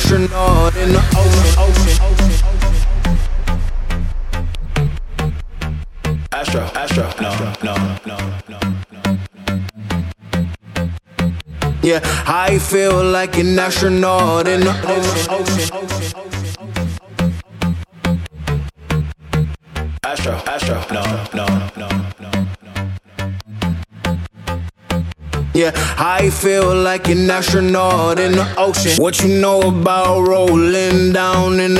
astronaut in the ocean. ocean, ocean. Astro, Astro, no, no, no, no, no. Yeah, I feel like an astronaut in the ocean. ocean, ocean, ocean. Astro, Astro, no, no, no, Yeah, I feel like an astronaut in the ocean. What you know about rolling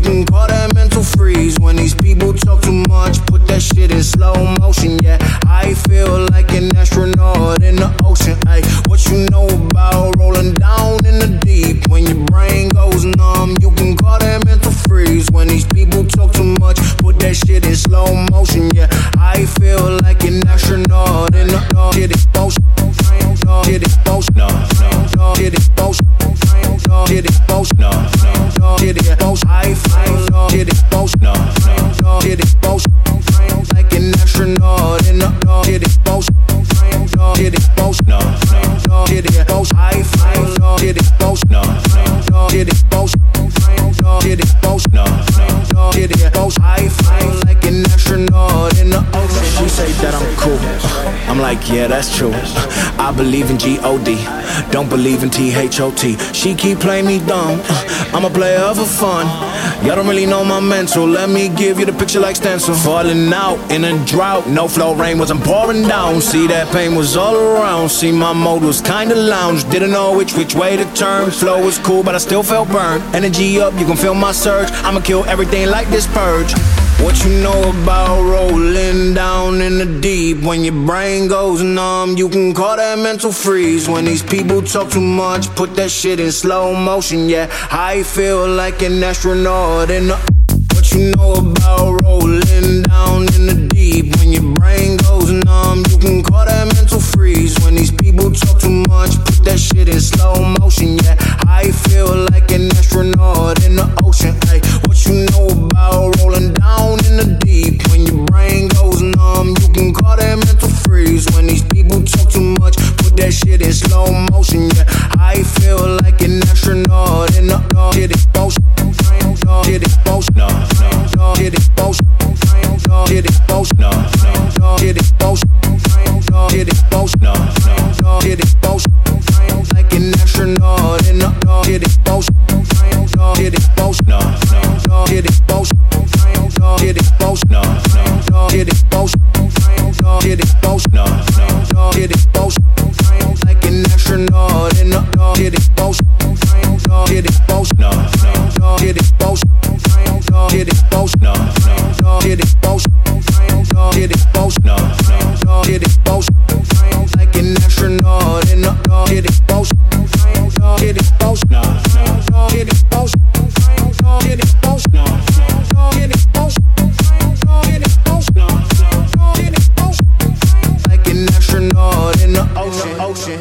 can call that mental freeze. When these people talk too much, put that shit in slow motion. Yeah, I feel like an astronaut in the I'm like, yeah, that's true. I believe in G-O-D, don't believe in T-H-O-T. She keep playing me dumb. Uh, I'm a player for fun. Y'all don't really know my mental. Let me give you the picture like stencil. Falling out in a drought, no flow, rain wasn't pouring down. See that pain was all around. See my mode was kinda lounge. Didn't know which which way to turn. Flow was cool, but I still felt burned. Energy up, you can feel my surge. I'ma kill everything like this purge. What you know about rolling down in the deep? When your brain goes numb, you can call that mental freeze. When these people talk too much, put that shit in slow motion. Yeah, I feel like an astronaut What you know about rolling